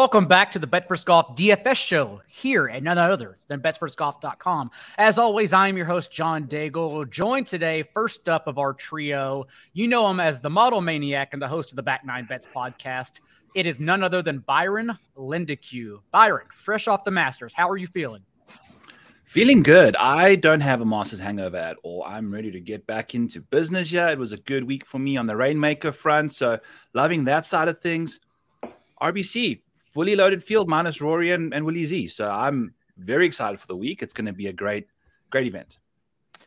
Welcome back to the Bet Golf DFS show here at none other than BetspertsGolf.com. As always, I'm your host, John Daigle, joined today, first up of our trio. You know him as the model maniac and the host of the Back Nine Bets podcast. It is none other than Byron Lindeque. Byron, fresh off the Masters, how are you feeling? Feeling good. I don't have a Masters hangover at all. I'm ready to get back into business. Yeah, it was a good week for me on the Rainmaker front. So, loving that side of things. RBC, fully loaded field minus Rory and, and Willie Z. So I'm very excited for the week. It's going to be a great, great event.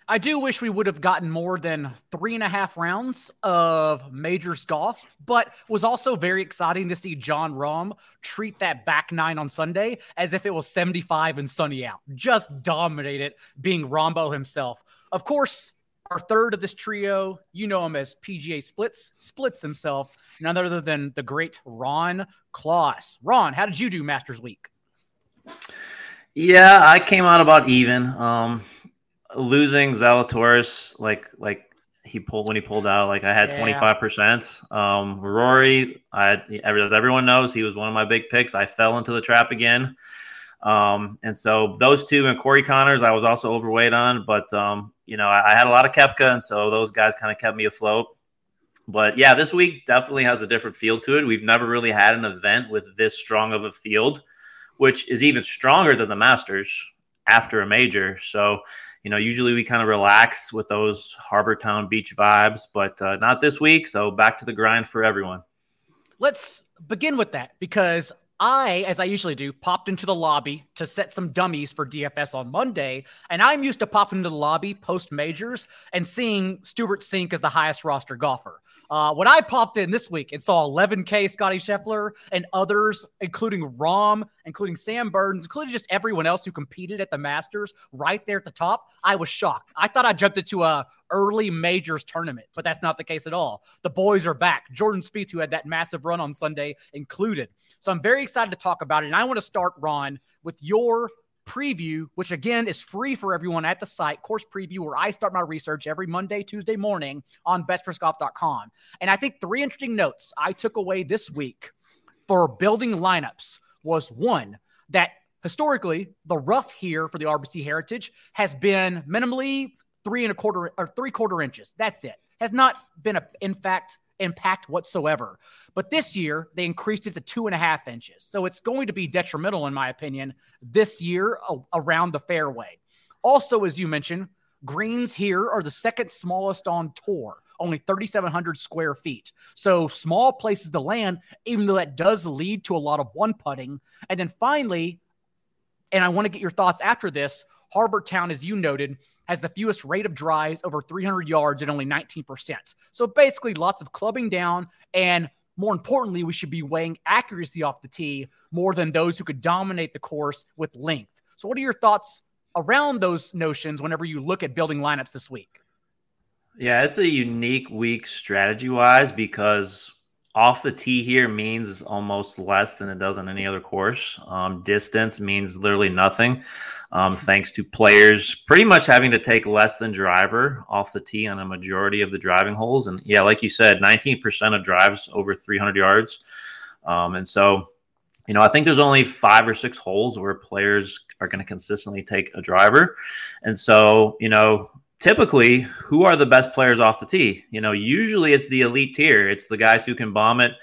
I do wish we would have gotten more than three and a half rounds of majors golf, but was also very exciting to see Jon Rahm treat that back nine on Sunday as if it was 75 and sunny out. Just dominated being Rahmbo himself. Of course, our third of this trio, you know him as PGA Splits, splits himself, none other than the great Ron Klos. Ron, how did you do Masters Week? Yeah, I came out about even. Um, losing Zalatoris, like like he pulled when he pulled out, like I had twenty five percent. Um, Rory, I as everyone knows, he was one of my big picks. I fell into the trap again. Um, and so those two and Corey Conners, I was also overweight on, but um, you know, I, I, had a lot of Koepka, and so those guys kind of kept me afloat. But yeah, this week definitely has a different feel to it. We've never really had an event with this strong of a field, which is even stronger than the Masters after a major. So, you know, usually we kind of relax with those Harbour Town beach vibes, but uh, not this week. So back to the grind for everyone. Let's begin with that because I, as I usually do, popped into the lobby to set some dummies for DFS on Monday. And I'm used to popping into the lobby post majors and seeing Stewart Cink as the highest roster golfer. Uh, when I popped in this week and saw 11K Scotty Scheffler and others, including Rahm, including Sam Burns, including just everyone else who competed at the Masters right there at the top, I was shocked. I thought I jumped into a early majors tournament, but that's not the case at all. The boys are back. Jordan Spieth, who had that massive run on Sunday, included. So I'm very excited to talk about it. And I want to start, Ron, with your preview, which again is free for everyone at the site, course preview, where I start my research every Monday, Tuesday morning on betspertsgolf.com. And I think three interesting notes I took away this week for building lineups was one, that historically, the rough here for the RBC Heritage has been minimally three and a quarter or three quarter inches. That's it. Has not been a, in fact, impact whatsoever. But this year, they increased it to two and a half inches. So it's going to be detrimental, in my opinion, this year around the fairway. Also, as you mentioned, greens here are the second smallest on tour, only 3,700 square feet. So small places to land, even though that does lead to a lot of one putting. And then finally, and I want to get your thoughts after this. Harbour Town, as you noted, has the fewest rate of drives over 300 yards at only 19%. So basically, lots of clubbing down. And more importantly, we should be weighing accuracy off the tee more than those who could dominate the course with length. So, what are your thoughts around those notions whenever you look at building lineups this week? Yeah, it's a unique week strategy wise because off the tee here means almost less than it does on any other course. Um, distance means literally nothing, um, thanks to players pretty much having to take less than driver off the tee on a majority of the driving holes. And yeah, like you said, 19% of drives over 300 yards. Um, and so, you know, I think there's only five or six holes where players are going to consistently take a driver. And so, you know, typically who are the best players off the tee? You know usually it's the elite tier. It's the guys who can bomb it.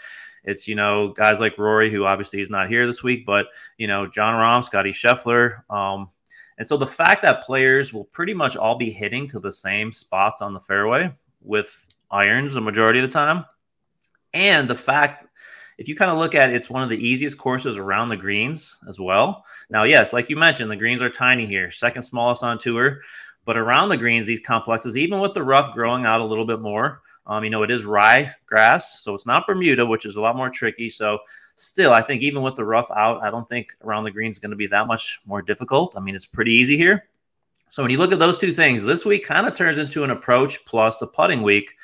It's you know guys like rory who obviously is not here this week but you know jon rahm scotty scheffler um, and so the fact that players will pretty much all be hitting to the same spots on the fairway with irons the majority of the time and the fact if you kind of look at it, it's one of the easiest courses around the greens as well. Now yes like you mentioned the greens are tiny here. Second smallest on tour but around the greens, these complexes, even with the rough growing out a little bit more, um, you know, it is rye grass, so it's not Bermuda, which is a lot more tricky. So still, I think even with the rough out, I don't think around the greens is going to be that much more difficult. I mean, it's pretty easy here. So when you look at those two things, this week kind of turns into an approach plus a putting week.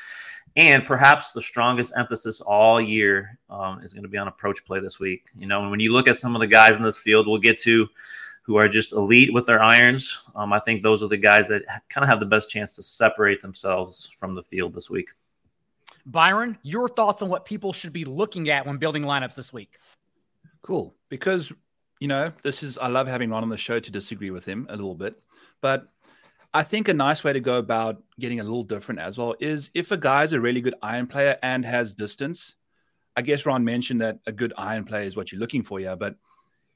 And perhaps the strongest emphasis all year um, is going to be on approach play this week. You know, and when you look at some of the guys in this field, we'll get to who are just elite with their irons. Um, I think those are the guys that kind of have the best chance to separate themselves from the field this week. Byron, your thoughts on what people should be looking at when building lineups this week? Cool. Because, you know, this is, I love having Ron on the show to disagree with him a little bit. But I think a nice way to go about getting a little different as well is if a guy's a really good iron player and has distance. I guess Ron mentioned that a good iron player is what you're looking for, yeah. But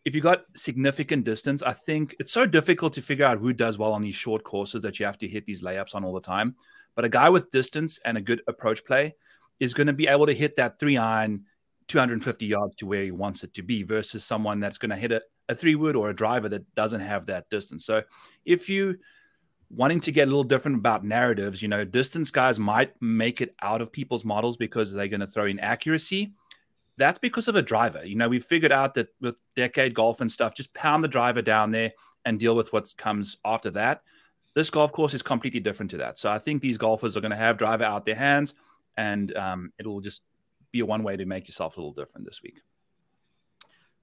if you got significant distance, I think it's so difficult to figure out who does well on these short courses that you have to hit these layups on all the time. But a guy with distance and a good approach play is going to be able to hit that three iron 250 yards to where he wants it to be versus someone that's going to hit a, a three wood or a driver that doesn't have that distance. So if you wanting to get a little different about narratives, you know, distance guys might make it out of people's models because they're going to throw in accuracy that's because of a driver. You know, we've figured out that with decade golf and stuff, just pound the driver down there and deal with what comes after that. This golf course is completely different to that. So I think these golfers are going to have driver out their hands, and um, it'll just be one way to make yourself a little different this week.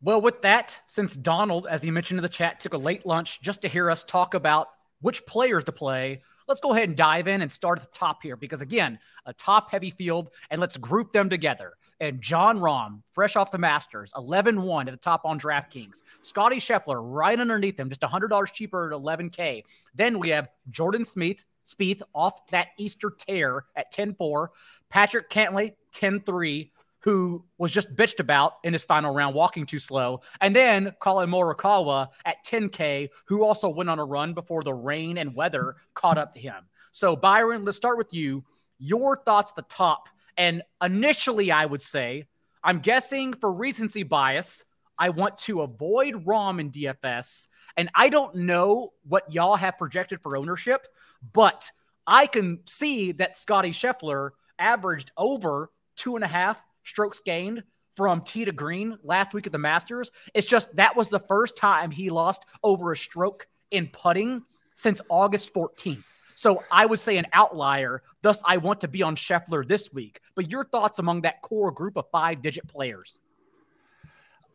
Well, with that, since Donald, as he mentioned in the chat, took a late lunch just to hear us talk about which players to play, let's go ahead and dive in and start at the top here because, again, a top heavy field, and let's group them together and Jon Rahm, fresh off the Masters, 11 1 at the top on DraftKings. Scotty Scheffler right underneath him, just $100 cheaper at 11K. Then we have Jordan Smith, Spieth off that Easter tear at 10 4. Patrick Cantlay, 10 3, who was just bitched about in his final round, walking too slow. And then Collin Morikawa at 10K, who also went on a run before the rain and weather caught up to him. So, Byron, let's start with you. Your thoughts the top and initially, I would say, I'm guessing for recency bias, I want to avoid Rahm in DFS. And I don't know what y'all have projected for ownership, but I can see that Scotty Scheffler averaged over two and a half strokes gained from tee to green last week at the Masters. It's just that was the first time he lost over a stroke in putting since August 14th. So I would say an outlier. Thus, I want to be on Scheffler this week. But your thoughts among that core group of five digit players?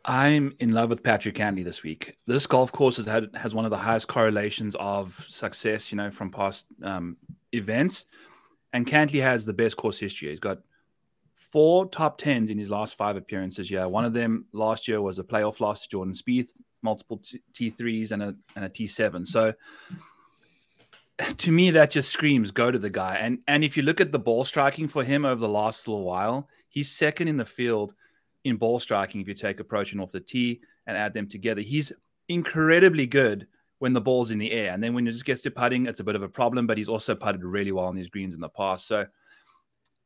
I'm in love with Patrick Cantlay this week. This golf course has had has one of the highest correlations of success, you know, from past um, events. And Cantlay has the best course history. He's got four top tens in his last five appearances. Yeah, one of them last year was a playoff loss to Jordan Spieth, multiple T threes and a and a T seven. So to me that just screams go to the guy and and if you look at the ball striking for him over the last little while he's second in the field in ball striking if you take approaching off the tee and add them together he's incredibly good when the ball's in the air and then when it just gets to putting it's a bit of a problem but he's also putted really well on these greens in the past so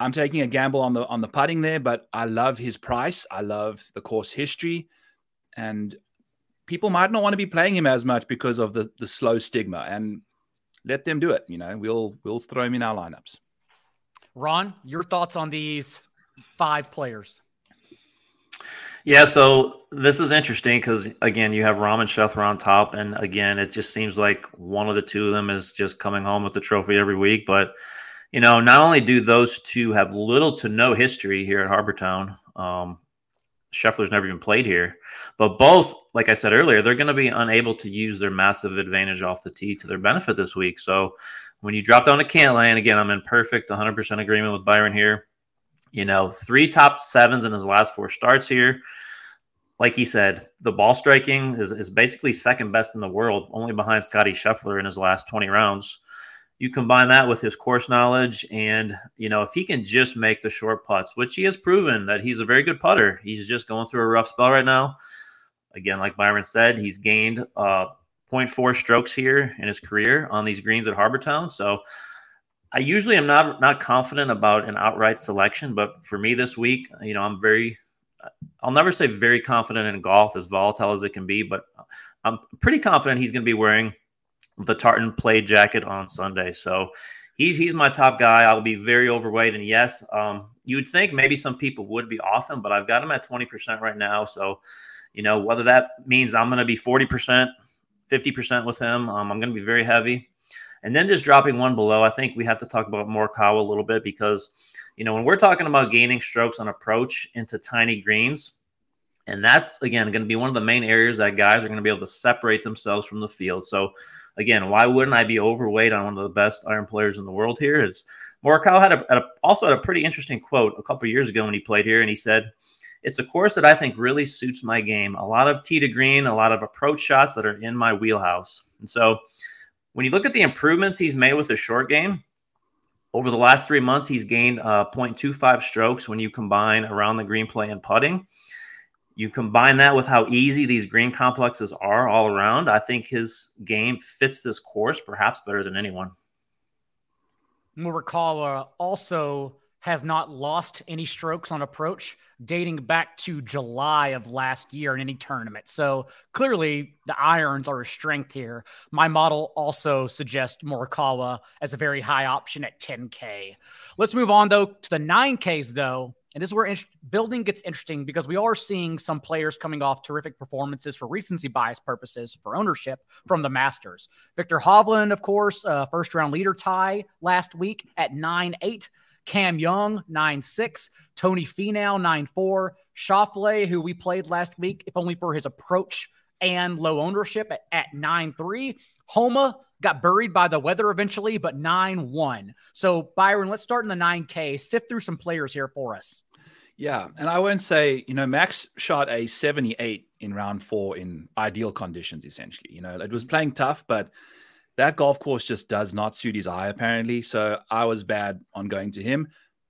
i'm taking a gamble on the on the putting there but i love his price i love the course history and people might not want to be playing him as much because of the the slow stigma and let them do it. You know, we'll we'll throw him in our lineups. Ron, your thoughts on these five players? Yeah, so this is interesting because again, you have Rahm and Scheffler on top, and again, it just seems like one of the two of them is just coming home with the trophy every week. But you know, not only do those two have little to no history here at Harbour Town, um, Scheffler's never even played here. But both, like I said earlier, they're going to be unable to use their massive advantage off the tee to their benefit this week. So when you drop down to Cantlay, again, I'm in perfect 100% agreement with Byron here. You know, three top sevens in his last four starts here. Like he said, the ball striking is, is basically second best in the world, only behind Scotty Scheffler in his last 20 rounds you combine that with his course knowledge and you know if he can just make the short putts which he has proven that he's a very good putter. He's just going through a rough spell right now. Again like byron said he's gained uh 0.4 strokes here in his career on these greens at Harbour Town. So i usually am not not confident about an outright selection but for me this week you know i'm very i'll never say very confident in golf as volatile as it can be but i'm pretty confident he's going to be wearing the tartan play jacket on Sunday. So he's he's my top guy. I'll be very overweight, and yes, um, you'd think maybe some people would be off him, but I've got him at twenty percent right now. So you know whether that means I'm going to be forty percent, fifty percent with him. Um, I'm going to be very heavy. And then just dropping one below, I think we have to talk about Morikawa a little bit because, you know, when we're talking about gaining strokes on approach into tiny greens, and that's again going to be one of the main areas that guys are going to be able to separate themselves from the field. So again, why wouldn't I be overweight on one of the best iron players in the world here? Is Morikawa had, a, a, also had a pretty interesting quote a couple years ago when he played here, and he said, it's a course that I think really suits my game. A lot of tee to green, a lot of approach shots that are in my wheelhouse. And so when you look at the improvements he's made with the short game, over the last three months, he's gained uh, 0.25 strokes when you combine around the green play and putting. You combine that with how easy these green complexes are all around. I think his game fits this course perhaps better than anyone. Morikawa also has not lost any strokes on approach dating back to July of last year in any tournament. So clearly the irons are a strength here. My model also suggests Morikawa as a very high option at 10K. Let's move on though to the 9Ks though. And this is where in- building gets interesting because we are seeing some players coming off terrific performances for recency bias purposes for ownership from the Masters. Viktor Hovland, of course, uh, first round leader tie last week at 9 8. Cam Young, 9 6. Tony Finau, 9 4. Schauffele, who we played last week, if only for his approach and low ownership at, at 9 3. Homa got buried by the weather eventually, but 9 1. So, Byron, let's start in the 9K. Sift through some players here for us. Yeah. And I won't say, you know, Max shot a 78 in round four in ideal conditions, essentially. You know, it was playing tough, but that golf course just does not suit his eye, apparently. So I was bad on going to him.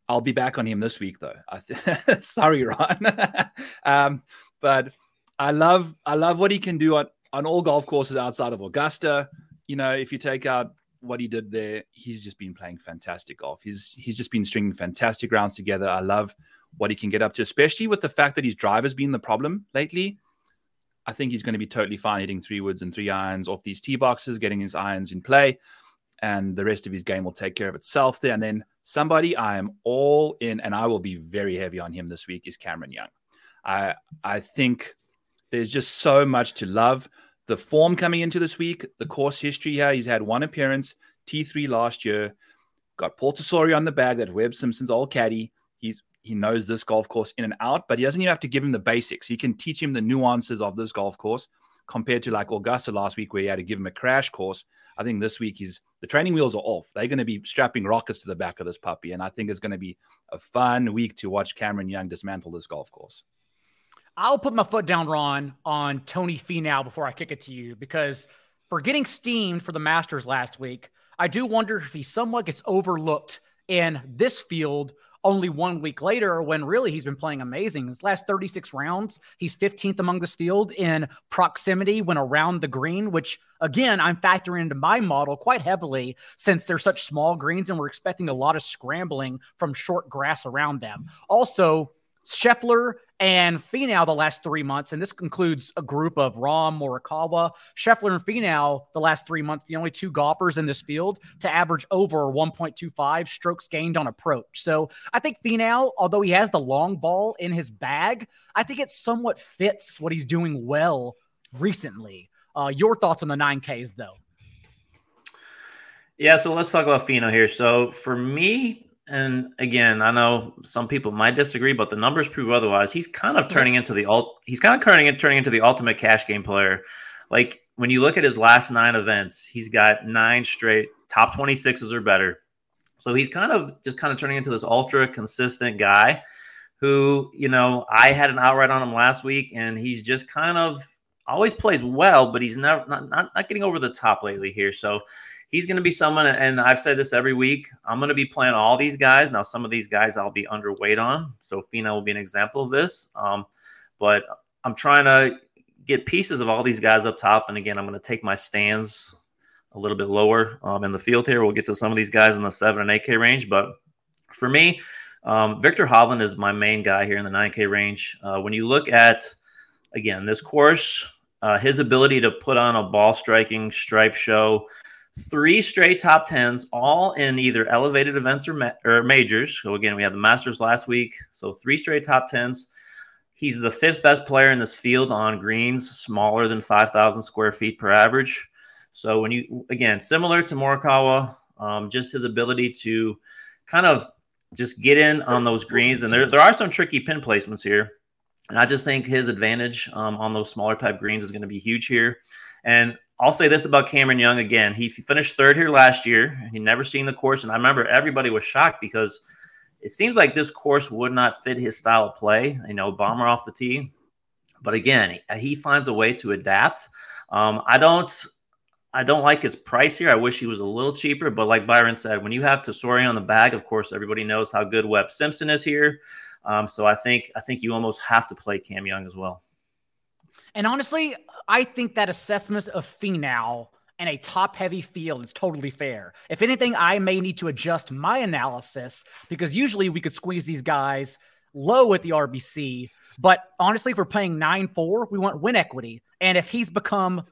I'll be back on him this week, though. Th- Sorry, Ron. um, but I love I love what he can do on on all golf courses outside of Augusta. You know, if you take out what he did there, he's just been playing fantastic golf. He's he's just been stringing fantastic rounds together. I love what he can get up to, especially with the fact that his driver's been the problem lately. I think he's going to be totally fine hitting three woods and three irons off these tee boxes, getting his irons in play, and the rest of his game will take care of itself there. And then somebody I am all in, and I will be very heavy on him this week is Cameron Young. I I think there's just so much to love. The form coming into this week, the course history here, he's had one appearance, T3 last year, got Paul Tesori on the bag, that Webb Simpson's old caddy. He knows this golf course in and out, but he doesn't even have to give him the basics. He can teach him the nuances of this golf course compared to like Augusta last week, where he had to give him a crash course. I think this week he's the training wheels are off. They're going to be strapping rockets to the back of this puppy, and I think it's going to be a fun week to watch Cameron Young dismantle this golf course. I'll put my foot down, Ron, on Tony Finau before I kick it to you because for getting steamed for the Masters last week, I do wonder if he somewhat gets overlooked in this field only one week later when really he's been playing amazing. His last 36 rounds, he's 15th among this field in proximity when around the green, which again, I'm factoring into my model quite heavily since they're such small greens and we're expecting a lot of scrambling from short grass around them. Also, Scheffler and Finau the last three months, and this includes a group of Rahm, Morikawa, Scheffler and Finau the last three months, the only two golfers in this field to average over 1.25 strokes gained on approach. So I think Finau, although he has the long ball in his bag, I think it somewhat fits what he's doing well recently. Uh, your thoughts on the 9Ks, though? Yeah, so let's talk about Finau here. So for me, and again, I know some people might disagree, but the numbers prove otherwise. He's kind of turning into the alt. He's kind of turning turning into the ultimate cash game player. Like when you look at his last nine events, he's got nine straight top twenty sixes or better. So he's kind of just kind of turning into this ultra consistent guy who, you know, I had an outright on him last week, and he's just kind of always plays well, but he's never not, not, not getting over the top lately here. So he's going to be someone, and I've said this every week. I'm going to be playing all these guys. Now, some of these guys I'll be underweight on. So Finau will be an example of this. Um, but I'm trying to get pieces of all these guys up top. And again, I'm going to take my stands a little bit lower um, in the field here. We'll get to some of these guys in the seven and eight K range. But for me, um, Viktor Hovland is my main guy here in the 9K range. Uh, when you look at, again, this course, uh, his ability to put on a ball striking stripe show, three straight top tens, all in either elevated events or, ma- or majors. So again, we had the Masters last week, so three straight top tens. He's the fifth best player in this field on greens smaller than 5,000 square feet per average. So when you again, similar to Morikawa, um, just his ability to kind of just get in on those greens, and there there are some tricky pin placements here. And I just think his advantage um, on those smaller type greens is going to be huge here. And I'll say this about Cameron Young again. He finished third here last year. He never seen the course, and I remember everybody was shocked because it seems like this course would not fit his style of play. You know, bomber off the tee, but again, he finds a way to adapt. Um, I don't. I don't like his price here. I wish he was a little cheaper, but like Byron said, when you have Tesori on the bag, of course, everybody knows how good Webb Simpson is here. Um, so I think I think you almost have to play Cam Young as well. And honestly, I think that assessment of Finau and a top heavy field is totally fair. If anything, I may need to adjust my analysis because usually we could squeeze these guys low at the RBC. But honestly, if we're playing 9 4, we want win equity. And if he's become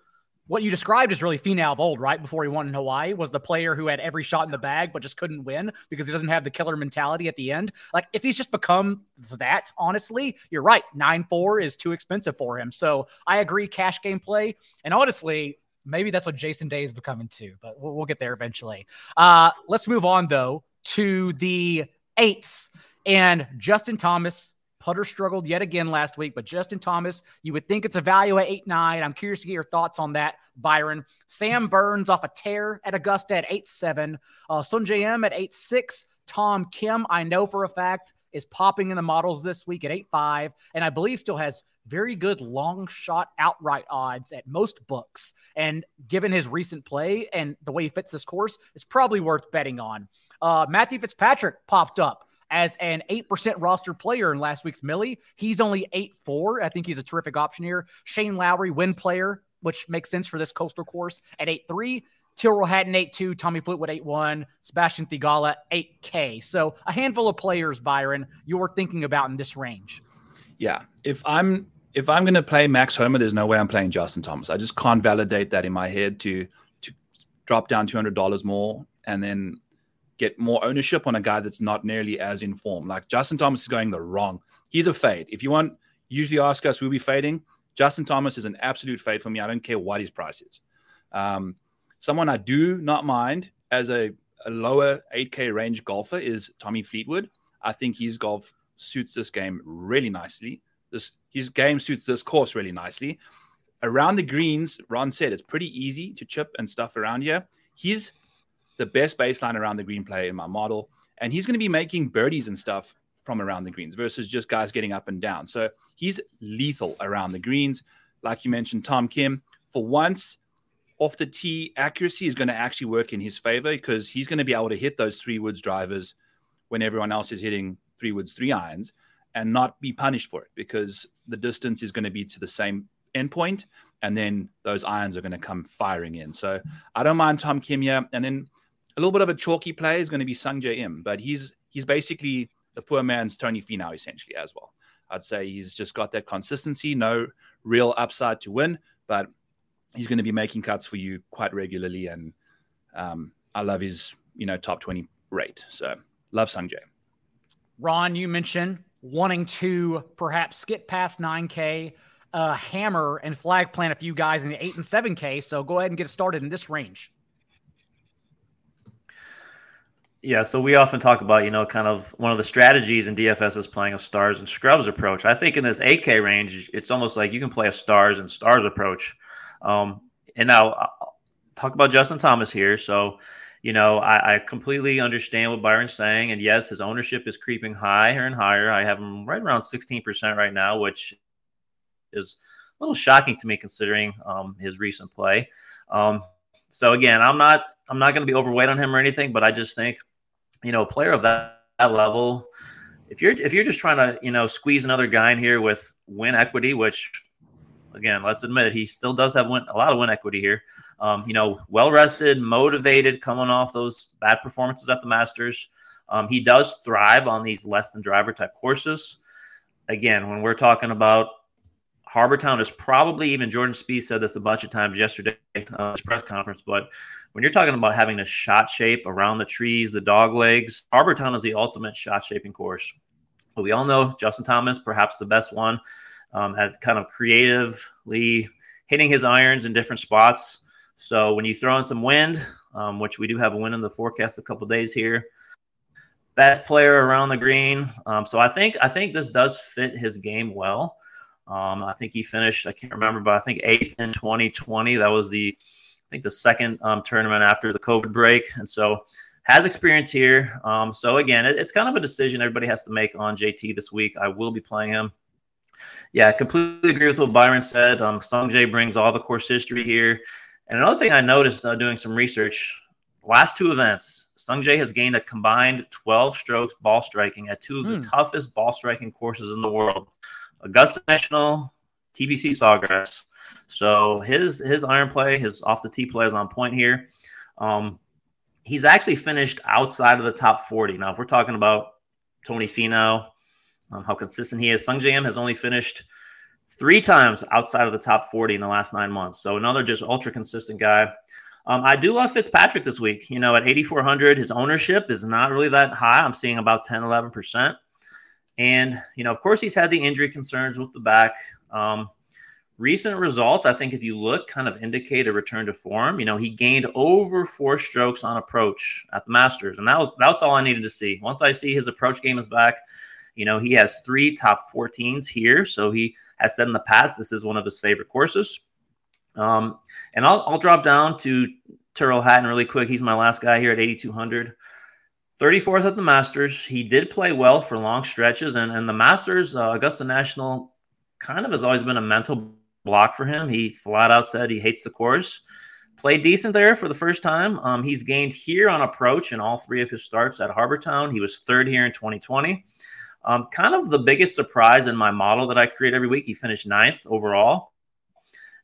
what you described is really Finau old, right? Before he won in Hawaii, was the player who had every shot in the bag but just couldn't win because he doesn't have the killer mentality at the end. Like if he's just become that, honestly, you're right. Nine four is too expensive for him. So I agree, cash game play. And honestly, maybe that's what Jason Day is becoming too. But we'll, we'll get there eventually. Uh, let's move on though to the eights and Justin Thomas Putter struggled yet again last week, but Justin Thomas, you would think it's a value at 8 9. I'm curious to get your thoughts on that, Byron. Sam Burns off a tear at Augusta at 8 7. Uh, Sungjae Im at 8 6. Tom Kim, I know for a fact, is popping in the models this week at 8 5. And I believe still has very good long shot outright odds at most books. And given his recent play and the way he fits this course, it's probably worth betting on. Uh, Matthew Fitzpatrick popped up as an 8% roster player in last week's Millie. He's only 8 4. I think he's a terrific option here. Shane Lowry, win player, which makes sense for this coastal course at 8 3. Tyrrell Hatton 8 2, Tommy Fleetwood 8 1, Sebastian Theegala 8K. So a handful of players, Byron, you're thinking about in this range. Yeah. If I'm if I'm going to play Max Homa, there's no way I'm playing Justin Thomas. I just can't validate that in my head to to drop down two hundred dollars more and then get more ownership on a guy that's not nearly as informed. Like Justin Thomas is going the wrong. He's a fade. If you want, usually ask us, we'll be fading. Justin Thomas is an absolute fade for me. I don't care what his price is. Um, someone I do not mind as a, a lower 8K range golfer is Tommy Fleetwood. I think his golf suits this game really nicely. This his game suits this course really nicely. Around the greens, Ron said it's pretty easy to chip and stuff around here. He's the best baseline around the green play in my model. And he's going to be making birdies and stuff from around the greens versus just guys getting up and down. So he's lethal around the greens. Like you mentioned, Tom Kim, for once, off the tee accuracy is going to actually work in his favor because he's going to be able to hit those three woods drivers when everyone else is hitting three woods, three irons and not be punished for it because the distance is going to be to the same endpoint. And then those irons are going to come firing in. So I don't mind Tom Kim here. And then a little bit of a chalky play is going to be Sungjae Im, but he's he's basically the poor man's Tony Finau essentially as well. I'd say he's just got that consistency, no real upside to win, but he's going to be making cuts for you quite regularly, and um, I love his you know top twenty rate. So love Sungjae. Ron, you mentioned wanting to perhaps skip past 9K, uh, hammer and flag plant a few guys in the 8 and 7K. So go ahead and get started in this range. Yeah, so we often talk about, you know, kind of one of the strategies in DFS is playing a stars and scrubs approach. I think in this 8K range, it's almost like you can play a stars and stars approach. Um, and now I'll talk about Justin Thomas here. So, you know, I, I, completely understand what Byron's saying. And yes, his ownership is creeping higher and higher. I have him right around 16% right now, which is a little shocking to me considering um, his recent play. Um, so again, I'm not I'm not going to be overweight on him or anything, but I just think – you know, a player of that, that level, if you're if you're just trying to you know squeeze another guy in here with win equity, which again, let's admit it, he still does have win, a lot of win equity here. Um, you know, well rested, motivated, coming off those bad performances at the Masters. Um, he does thrive on these less than driver type courses. Again, when we're talking about Harbour Town is probably even Jordan Spieth said this a bunch of times yesterday uh, his press conference. But when you're talking about having a shot shape around the trees, the dog legs, Harbour Town is the ultimate shot shaping course. But we all know Justin Thomas, perhaps the best one, um, at kind of creatively hitting his irons in different spots. So when you throw in some wind, um, which we do have a wind in the forecast a couple days here, best player around the green. Um, so I think I think this does fit his game well. Um, I think he finished, I can't remember, but I think eighth in 2020. That was the, I think the second um, tournament after the COVID break. And so has experience here. Um, so again, it, it's kind of a decision everybody has to make on JT this week. I will be playing him. Yeah, I completely agree with what Byron said. Um, Sung Jae brings all the course history here. And another thing I noticed uh, doing some research, last two events, Sung Jae has gained a combined 12 strokes ball striking at two of the mm. toughest ball striking courses in the world Augusta National, TPC Sawgrass. So his his iron play, his off the tee play is on point here. Um, he's actually finished outside of the top 40. Now, if we're talking about Tony Finau, um, how consistent he is, Sung Jae has only finished three times outside of the top 40 in the last nine months. So another just ultra consistent guy. Um, I do love Fitzpatrick this week. You know, at 8,400, his ownership is not really that high. I'm seeing about 10, 11%. And, you know, of course, he's had the injury concerns with the back. Um, recent results, I think, if you look, kind of indicate a return to form. You know, he gained over four strokes on approach at the Masters, and that was that's all I needed to see. Once I see his approach game is back, you know, he has three top 14s here, so he has said in the past this is one of his favorite courses. Um, and I'll I'll drop down to Tyrrell Hatton really quick. He's my last guy here at 8,200. 34th at the Masters. He did play well for long stretches, and, and the Masters, uh, Augusta National, kind of has always been a mental block for him. He flat out said he hates the course. Played decent there for the first time. Um, he's gained here on approach in all three of his starts at Harbour Town. He was third here in 2020. Um, kind of the biggest surprise in my model that I create every week. He finished ninth overall.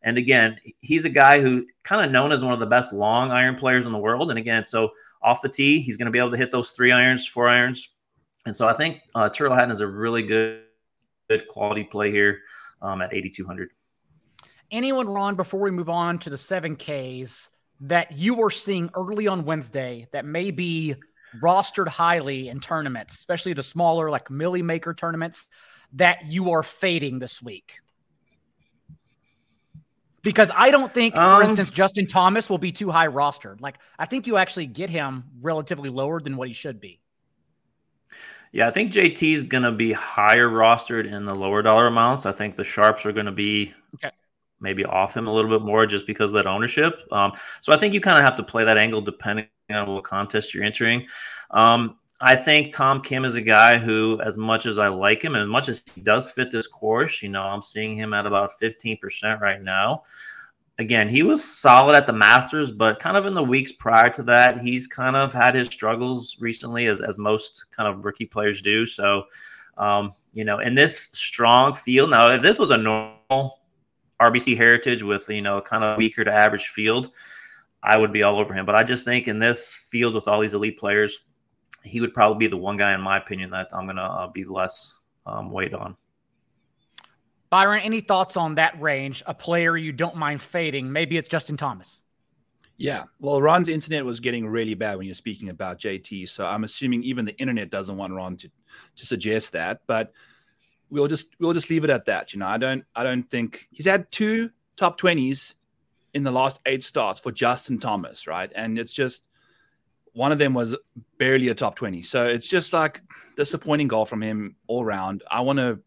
And again, he's a guy who kind of known as one of the best long iron players in the world. And again, so off the tee, he's going to be able to hit those three irons, four irons. And so I think uh, Tyrrell Hatton is a really good, good quality play here um, at 8,200 anyone, Ron, before we move on to the 7Ks that you were seeing early on Wednesday that may be rostered highly in tournaments, especially the smaller, like Millie Maker tournaments, that you are fading this week? Because I don't think, um, for instance, Justin Thomas will be too high rostered. Like, I think you actually get him relatively lower than what he should be. Yeah, I think JT is going to be higher rostered in the lower dollar amounts. I think the sharps are going to be okay maybe off him a little bit more just because of that ownership. Um, so I think you kind of have to play that angle depending on what contest you're entering. Um, I think Tom Kim is a guy who, as much as I like him and as much as he does fit this course, you know, I'm seeing him at about 15% right now. Again, he was solid at the Masters, but kind of in the weeks prior to that, he's kind of had his struggles recently, as, as most kind of rookie players do. So, um, you know, in this strong field, now, if this was a normal RBC Heritage with you know kind of weaker to average field, I would be all over him. But I just think in this field with all these elite players, he would probably be the one guy, in my opinion, that I'm going to uh, be less um, weight on. Byron, any thoughts on that range? A player you don't mind fading? Maybe it's Justin Thomas. Yeah. Well, Ron's internet was getting really bad when you're speaking about JT. So I'm assuming even the internet doesn't want Ron to, to suggest that. But we'll just we'll just leave it at that. You know, I don't I don't think he's had two top twenties in the last eight starts for Justin Thomas, right? And it's just one of them was barely a top 20. So it's just like disappointing goal from him all round. I want to,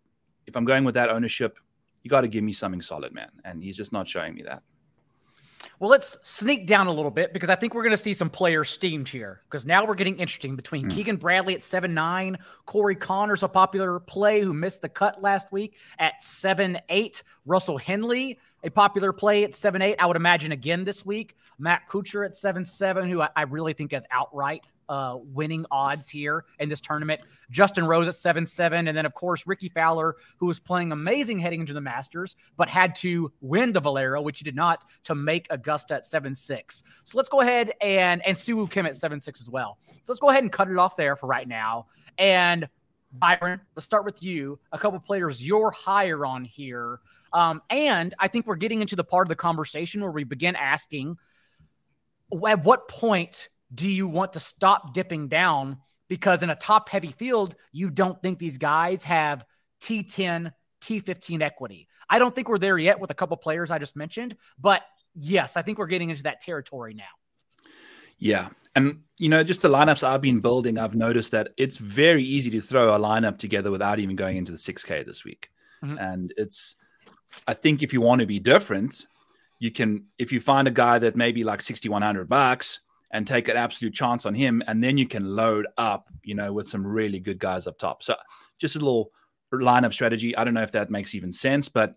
if I'm going with that ownership, you got to give me something solid, man. And he's just not showing me that. Well, let's sneak down a little bit because I think we're going to see some players steamed here. Because now we're getting interesting between mm. Keegan Bradley at seven nine, Corey Conners, a popular play who missed the cut last week at seven eight, Russell Henley a popular play at seven eight. I would imagine again this week. Matt Kuchar at seven seven, who I, I really think has outright uh, winning odds here in this tournament. Justin Rose at seven seven, and then of course Rickie Fowler, who was playing amazing heading into the Masters, but had to win the Valero, which he did not, to make Augusta at seven six. So let's go ahead and and Siwoo Kim at seven six as well. So let's go ahead and cut it off there for right now. And Byron, let's start with you. A couple players you're higher on here. Um, and I think we're getting into the part of the conversation where we begin asking at what point do you want to stop dipping down? Because in a top heavy field, you don't think these guys have T10, T15 equity. I don't think we're there yet with a couple players I just mentioned, but yes, I think we're getting into that territory now. Yeah. And, you know, just the lineups I've been building, I've noticed that it's very easy to throw a lineup together without even going into the 6K this week. Mm-hmm. And it's, I think if you want to be different, you can if you find a guy that maybe like 6100 bucks and take an absolute chance on him. And then you can load up, you know, with some really good guys up top. So just a little lineup strategy. I don't know if that makes even sense, but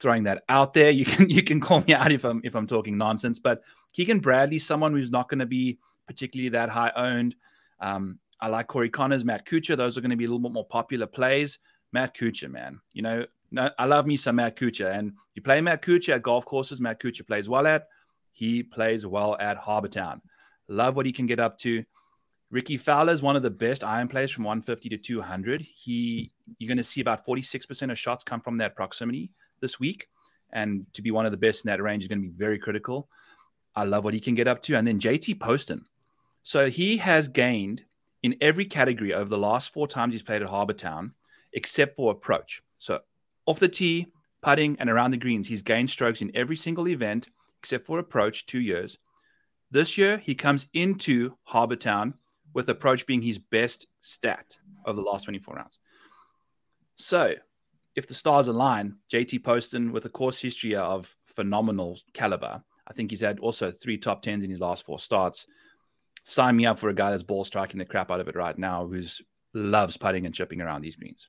throwing that out there, you can you can call me out if I'm if I'm talking nonsense. But Keegan Bradley, someone who's not going to be particularly that high owned. Um, I like Corey Conners, Matt Kuchar. Those are going to be a little bit more popular plays. Matt Kuchar, man, you know, no, I love me some Matt Kuchar. And you play Matt Kuchar at golf courses, Matt Kuchar plays well at. He plays well at Harbour Town. Love what he can get up to. Rickie Fowler is one of the best iron players from 150 to 200. He, you're going to see about 46% of shots come from that proximity this week, and to be one of the best in that range is going to be very critical. I love what he can get up to, and then JT Poston. So he has gained in every category over the last four times he's played at Harbour Town, except for approach. So off the tee, putting, and around the greens, he's gained strokes in every single event except for approach two years. This year, he comes into Harbour Town with approach being his best stat of the last 24 rounds. So, if the stars align, JT Poston with a course history of phenomenal caliber, I think he's had also three top tens in his last four starts. Sign me up for a guy that's ball striking the crap out of it right now, who's loves putting and chipping around these greens.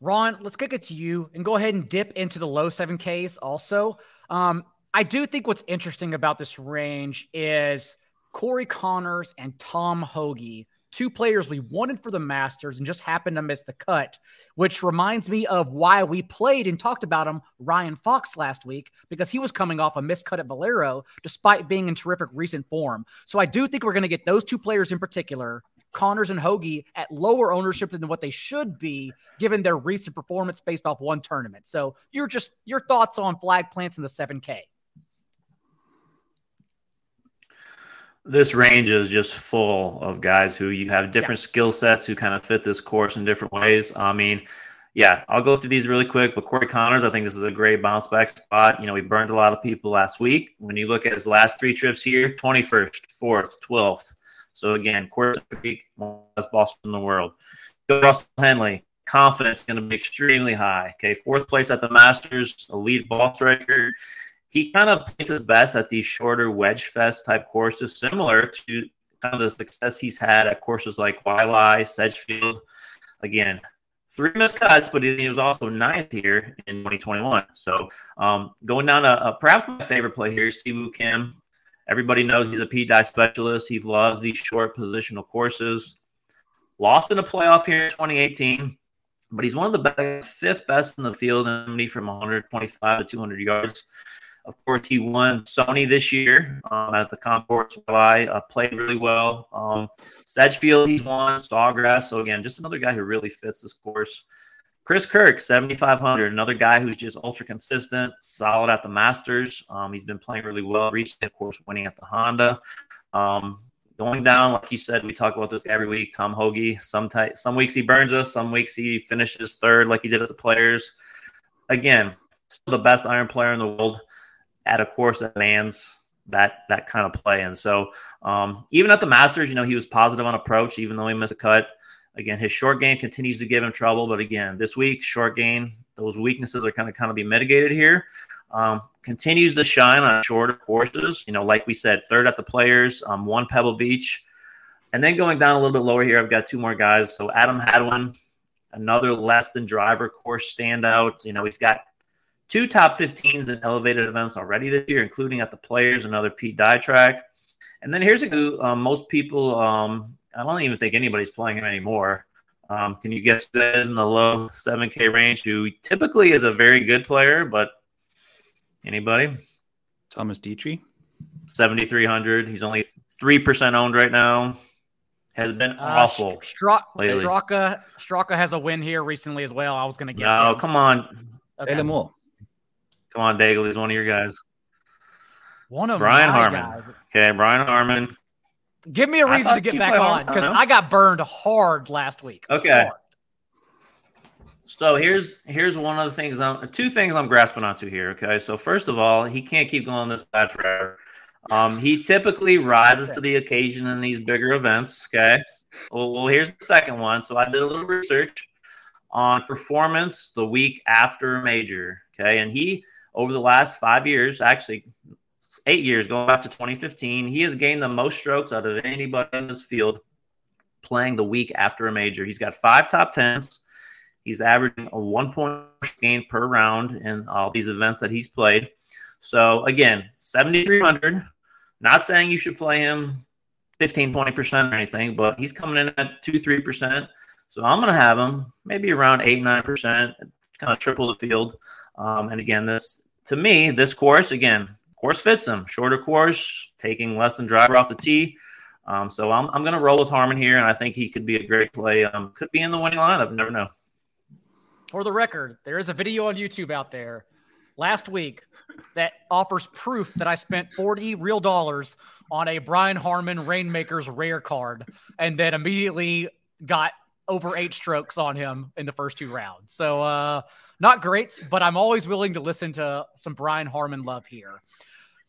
Ron, let's kick it to you and go ahead and dip into the low 7Ks also. Um, I do think what's interesting about this range is Corey Conners and Tom Hoge, two players we wanted for the Masters and just happened to miss the cut, which reminds me of why we played and talked about him, Ryan Fox, last week, because he was coming off a miscut at Valero despite being in terrific recent form. So I do think we're going to get those two players in particular Conners and Hoge at lower ownership than what they should be given their recent performance based off one tournament. So you're just your thoughts on flag plants in the 7K. This range is just full of guys who you have different yeah. skill sets who kind of fit this course in different ways. I mean, yeah, I'll go through these really quick. But Corey Conners, I think this is a great bounce back spot. You know, we burned a lot of people last week. When you look at his last three trips here 21st, 4th, 12th. So again, course week, best Boston in the world. Russell Henley, confidence going to be extremely high. Okay, fourth place at the Masters, elite ball striker he kind of plays his best at these shorter wedge fest type courses, similar to kind of the success he's had at courses like Waialae, Sedgefield. Again, three missed cuts, but he was also ninth here in 2021. So um, going down to perhaps my favorite play here, Siwoo Kim. Everybody knows he's a Dye specialist. He loves these short positional courses. Lost in a playoff here in 2018, but he's one of the best, fifth best in the field, and from 125 to 200 yards. Of course, he won Sony this year um, at the Concourse July. Uh, played really well. Um, Sedgefield, he's won. Sawgrass. So again, just another guy who really fits this course. Chris Kirk, 7,500. Another guy who's just ultra consistent, solid at the Masters. Um, he's been playing really well recently, of course, winning at the Honda. Um, going down, like you said, we talk about this every week. Tom Hoge. Some ty- some weeks he burns us. Some weeks he finishes third, like he did at the Players. Again, still the best iron player in the world at a course that demands that that kind of play. And so um, even at the Masters, you know, he was positive on approach, even though he missed a cut. Again, his short game continues to give him trouble. But again, this week, short game, those weaknesses are kind of kind of be mitigated here. Um, continues to shine on shorter courses. You know, like we said, third at the Players, um, one Pebble Beach, and then going down a little bit lower here, I've got two more guys. So Adam Hadwin, another less than driver course standout. You know, he's got two top 15s in elevated events already this year, including at the Players, another Pete Dye track. And then here's a who um, most people, um, I don't even think anybody's playing him anymore. Um, can you guess who that is in the low 7K range, who typically is a very good player, but anybody? Thomas Dietrich. 7,300. He's only 3% owned right now. Has been uh, awful. Stra- Straka, Straka has a win here recently as well. I was going to guess. No, come on. Okay. more. Come on, Daigle. He's one of your guys. One of Brian Harman. Guys. Okay, Brian Harman. Give me a reason to get back on because I got burned hard last week. Okay. Hard. So here's here's one of the things I'm two things I'm grasping onto here. Okay, so first of all, he can't keep going this bad forever. Um, he typically rises to the occasion in these bigger events. Okay, well, well, here's the second one. So I did a little research on performance the week after a major. Okay, and he over the last five years, actually eight years, going back to 2015, he has gained the most strokes out of anybody in this field playing the week after a major. He's got five top tens. He's averaging a one point gain per round in all these events that he's played. So again, 7,300. Not saying you should play him 15, 20% or anything, but he's coming in at 2, 3%. So I'm going to have him maybe around 8, 9%, kind of triple the field. Um, and again, this to me, this course, again, course fits him. Shorter course, taking less than driver off the tee. Um, so I'm, I'm going to roll with Harman here, and I think he could be a great play. Um, could be in the winning lineup. Never know. For the record, there is a video on YouTube out there last week that offers proof that I spent 40 real dollars on a Brian Harman Rainmakers rare card and then immediately got over eight strokes on him in the first two rounds. So uh not great, but I'm always willing to listen to some Brian Harman love here.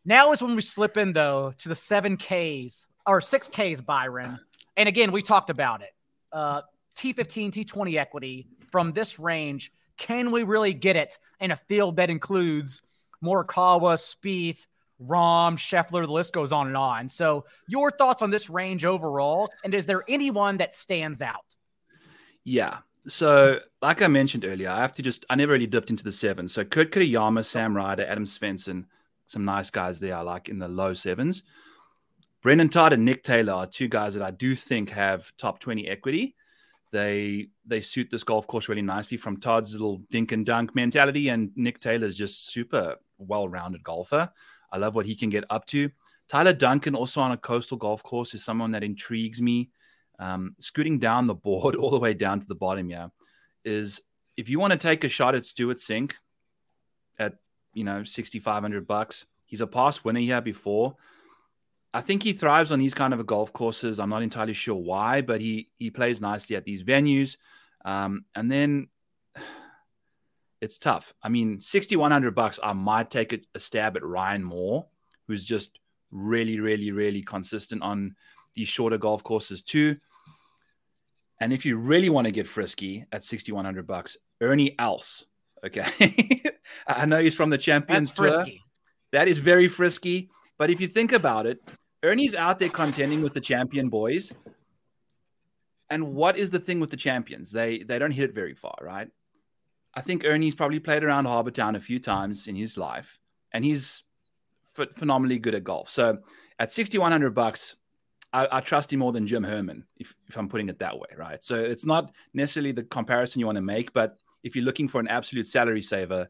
Now is when we slip in though to the seven Ks or six Ks, Byron. And again, we talked about it. Uh T15, T20 equity from this range. Can we really get it in a field that includes Morikawa, Spieth, Rahm, Scheffler, the list goes on and on. So, your thoughts on this range overall, and is there anyone that stands out? Yeah. So, like I mentioned earlier, I have to just, I never really dipped into the seven. So, Kurt Kitayama, Sam Ryder, Adam Svensson, some nice guys there, I like in the low sevens. Brendon Todd and Nick Taylor are two guys that I do think have top 20 equity. They they suit this golf course really nicely from Todd's little dink and dunk mentality, and Nick Taylor's just super well rounded golfer. I love what he can get up to. Tyler Duncan, also on a coastal golf course, is someone that intrigues me. Um, scooting down the board all the way down to the bottom, yeah, is if you want to take a shot at Stewart Cink at you know sixty five hundred bucks, he's a past winner here before. I think he thrives on these kind of golf courses. I'm not entirely sure why, but he he plays nicely at these venues. Um, and then it's tough. I mean, 6100 bucks, I might take a, a stab at Ryan Moore, who's just really, really, really consistent on these shorter golf courses too. And if you really want to get frisky at 6100 bucks, Ernie Els. Okay. I know he's from the Champions That's Tour. Frisky. That is very frisky. But if you think about it, Ernie's out there contending with the champion boys. And what is the thing with the champions? They they don't hit it very far, right? I think Ernie's probably played around Harbour Town a few times in his life, and he's ph- phenomenally good at golf. So at sixty one hundred bucks, I, I, trust him more than Jim Herman, if, if I'm putting it that way, right? So it's not necessarily the comparison you want to make, but if you're looking for an absolute salary saver,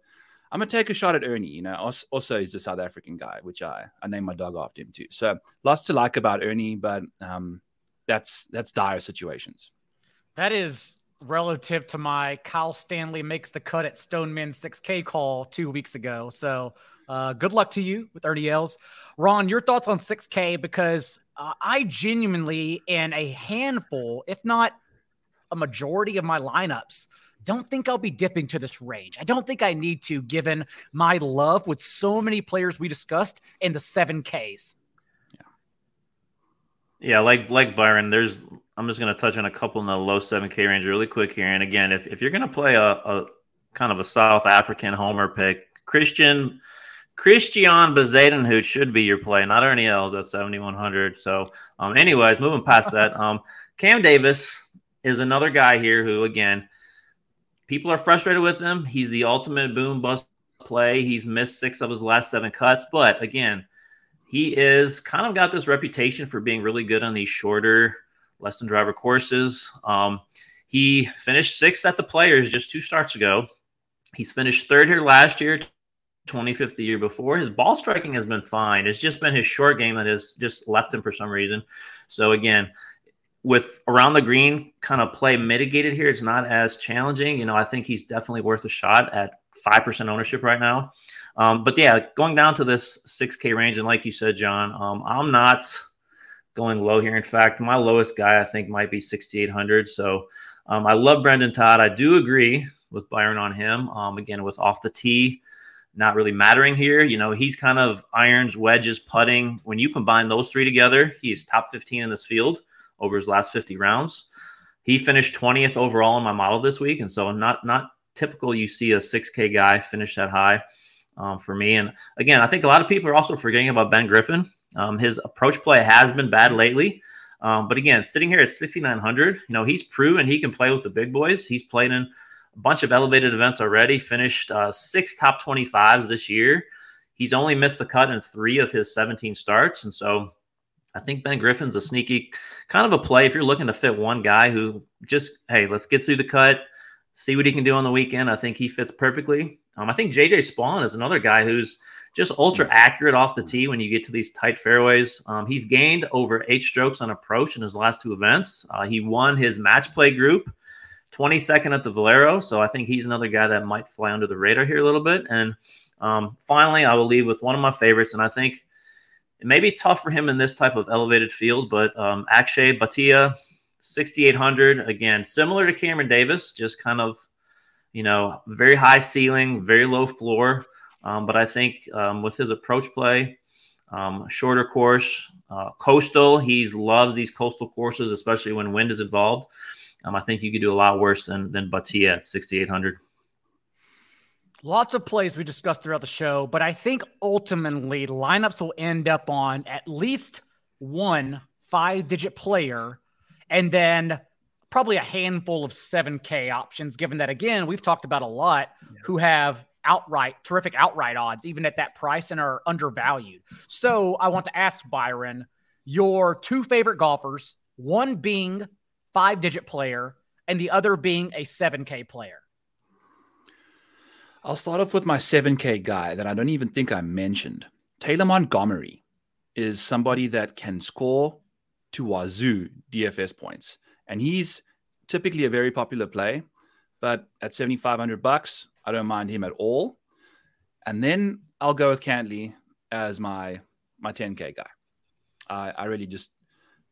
I'm gonna take a shot at Ernie. You know, also he's a South African guy, which I I named my dog after him too. So lots to like about Ernie, but um, that's that's dire situations. That is relative to my Kyle Stanley makes the cut at Stoneman 6K call two weeks ago. So uh, good luck to you with Ernie. Ron, your thoughts on 6K because uh, I genuinely, in a handful, if not a majority of my lineups, don't think I'll be dipping to this range. I don't think I need to, given my love with so many players we discussed in the 7Ks. Yeah, yeah, like like Byron, there's I'm just going to touch on a couple in the low 7K range really quick here. And again, if, if you're going to play a, a kind of a South African homer pick, Christiaan Christiaan Bezuidenhout should be your play, not Ernie Els at 7100. So, um, anyways, moving past that, um, Cam Davis is another guy here who, again, people are frustrated with him. He's the ultimate boom bust play. He's missed six of his last seven cuts, but again, he is kind of got this reputation for being really good on these shorter, less than driver courses. Um, he finished sixth at the Players just two starts ago. He's finished third here last year, 25th the year before. His ball striking has been fine. It's just been his short game that has just left him for some reason. So again, with around the green kind of play mitigated here, it's not as challenging. You know, I think he's definitely worth a shot at 5% ownership right now. Um, but yeah, going down to this 6K range, and like you said, John, um, I'm not going low here. In fact, my lowest guy I think might be 6,800. So um, I love Brendon Todd. I do agree with Byron on him. Um, again, with off the tee, not really mattering here. You know, he's kind of irons, wedges, putting. When you combine those three together, he's top 15 in this field over his last 50 rounds. He finished 20th overall in my model this week, and so not not typical. You see a 6K guy finish that high. um, for me. And again, I think a lot of people are also forgetting about Ben Griffin. Um, his approach play has been bad lately. Um, but again, sitting here at 6,900, you know, he's proven he can play with the big boys. He's played in a bunch of elevated events already, finished uh, six top 25s this year. He's only missed the cut in three of his 17 starts. And so I think Ben Griffin's a sneaky kind of a play if you're looking to fit one guy who just, hey, let's get through the cut, see what he can do on the weekend. I think he fits perfectly. Um, I think JJ Spaun is another guy who's just ultra accurate off the tee when you get to these tight fairways. Um, he's gained over eight strokes on approach in his last two events. Uh, he won his match play group, 22nd at the Valero. So I think he's another guy that might fly under the radar here a little bit. And um, finally, I will leave with one of my favorites, and I think it may be tough for him in this type of elevated field, but um, Akshay Bhatia, 6,800. Again, similar to Cameron Davis, just kind of, you know, very high ceiling, very low floor. Um, but I think um, with his approach play, um, shorter course, uh, coastal, he loves these coastal courses, especially when wind is involved. Um, I think you could do a lot worse than than Bhatia at 6,800. Lots of plays we discussed throughout the show, but I think ultimately lineups will end up on at least one five digit player and then probably a handful of 7K options, given that, again, we've talked about a lot yeah. who have outright, terrific outright odds, even at that price and are undervalued. So I want to ask Byron your two favorite golfers, one being five digit player and the other being a 7K player. I'll start off with my 7K guy that I don't even think I mentioned. Taylor Montgomery is somebody that can score to wazoo DFS points. And he's typically a very popular play, but at 7,500 bucks, I don't mind him at all. And then I'll go with Cantlay as my my 10K guy. I, I really just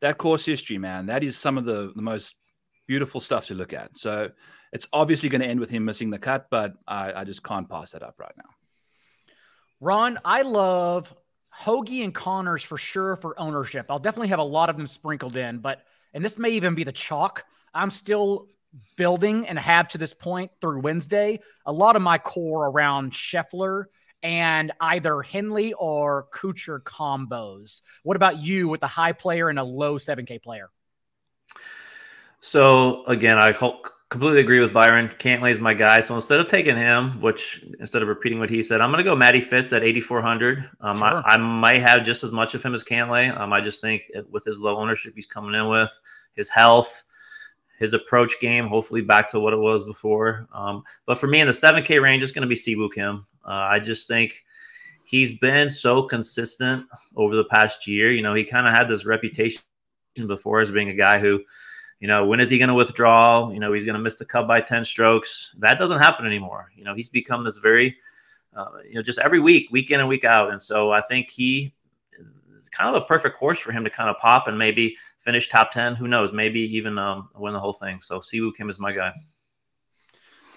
that course history, man, that is some of the, the most beautiful stuff to look at. So it's obviously going to end with him missing the cut, but I, I just can't pass that up right now. Ron, I love Hoge and Conners for sure for ownership. I'll definitely have a lot of them sprinkled in, but and this may even be the chalk. I'm still building and have to this point through Wednesday a lot of my core around Scheffler and either Henley or Kuchar combos. What about you with a high player and a low 7K player? So again, I hope completely agree with Byron. Cantlay is my guy. So instead of taking him, which instead of repeating what he said, I'm going to go Matty Fitz at 8,400. Um, sure. I, I, might have just as much of him as Cantlay. Um, I just think with his low ownership he's coming in with, his health, his approach game, hopefully back to what it was before. Um, but for me in the 7K range, it's going to be Siwoo Kim. Uh, I just think he's been so consistent over the past year. You know, he kind of had this reputation before as being a guy who – you know, when is he going to withdraw? You know, he's going to miss the cut by 10 strokes. That doesn't happen anymore. You know, he's become this very, uh, you know, just every week, week in and week out. And so I think he kind of a perfect course for him to kind of pop and maybe finish top 10. Who knows? Maybe even um, win the whole thing. So Siwoo Kim is my guy.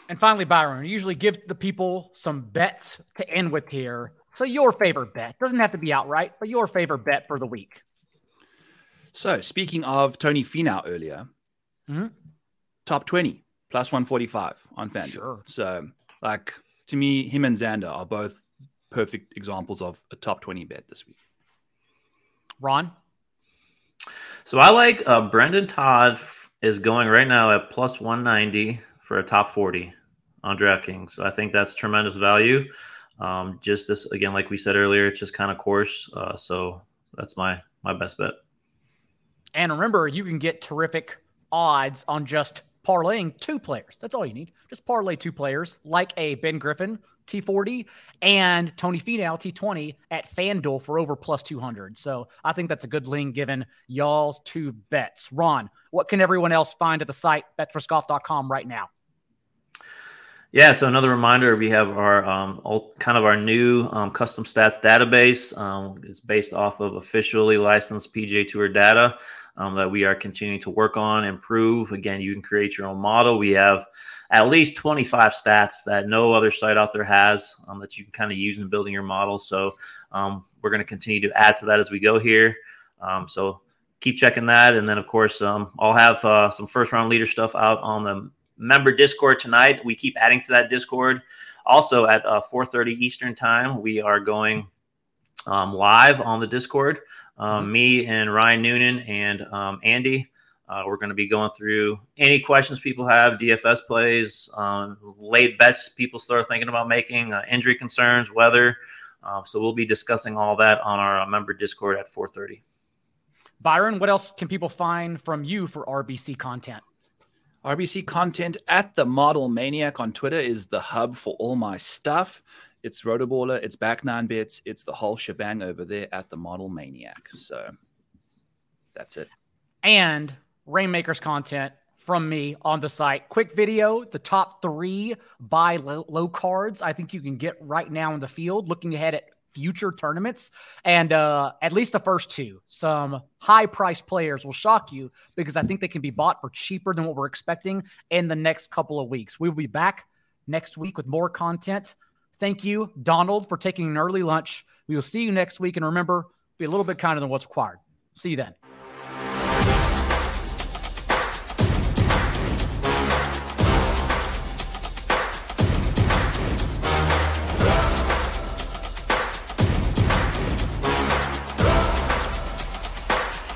And finally, Byron, usually gives the people some bets to end with here. So your favorite bet doesn't have to be outright, but your favorite bet for the week. So speaking of Tony Finau earlier, mm-hmm. top 20 plus 145 on FanDuel. Sure. So like to me, him and Xander are both perfect examples of a top 20 bet this week. Ron? So I like uh, Brendon Todd is going right now at plus 190 for a top 40 on DraftKings. So I think that's tremendous value. Um, just this again, like we said earlier, it's just kind of course. Uh, so that's my my best bet. And remember, you can get terrific odds on just parlaying two players. That's all you need. Just parlay two players, like a Ben Griffin T40 and Tony Finau T20 at FanDuel for over plus 200. So I think that's a good link given y'all's two bets. Ron, what can everyone else find at the site betspertsgolf.com right now? Yeah, so another reminder: we have our um, old, kind of our new um, custom stats database. Um, it's based off of officially licensed PGA Tour data um, that we are continuing to work on, improve. Again, you can create your own model. We have at least 25 stats that no other site out there has um, that you can kind of use in building your model. So um, we're going to continue to add to that as we go here. so keep checking that, and then of course I'll have uh, some first round leader stuff out on the member Discord tonight. We keep adding to that Discord. Also at uh, 4:30 Eastern time, we are going um, live on the Discord. Um, mm-hmm. Me and Ryan Noonan and um, Andy. Uh, we're going to be going through any questions people have, DFS plays, um, late bets people start thinking about making, uh, injury concerns, weather. Uh, so we'll be discussing all that on our uh, member Discord at 4:30. Byron, what else can people find from you for RBC content? RBC content at the Model Maniac on Twitter is the hub for all my stuff. It's Rotoballer, it's back nine bits, it's the whole shebang over there at the Model Maniac. So that's it. And Rainmakers content from me on the site. Quick video, the top three buy low, low, cards I think you can get right now in the field, looking ahead at future tournaments. And uh, at least the first two, some high price players will shock you because I think they can be bought for cheaper than what we're expecting in the next couple of weeks. We will be back next week with more content. Thank you, Donald, for taking an early lunch. We will see you next week. And remember, be a little bit kinder than what's required. See you then.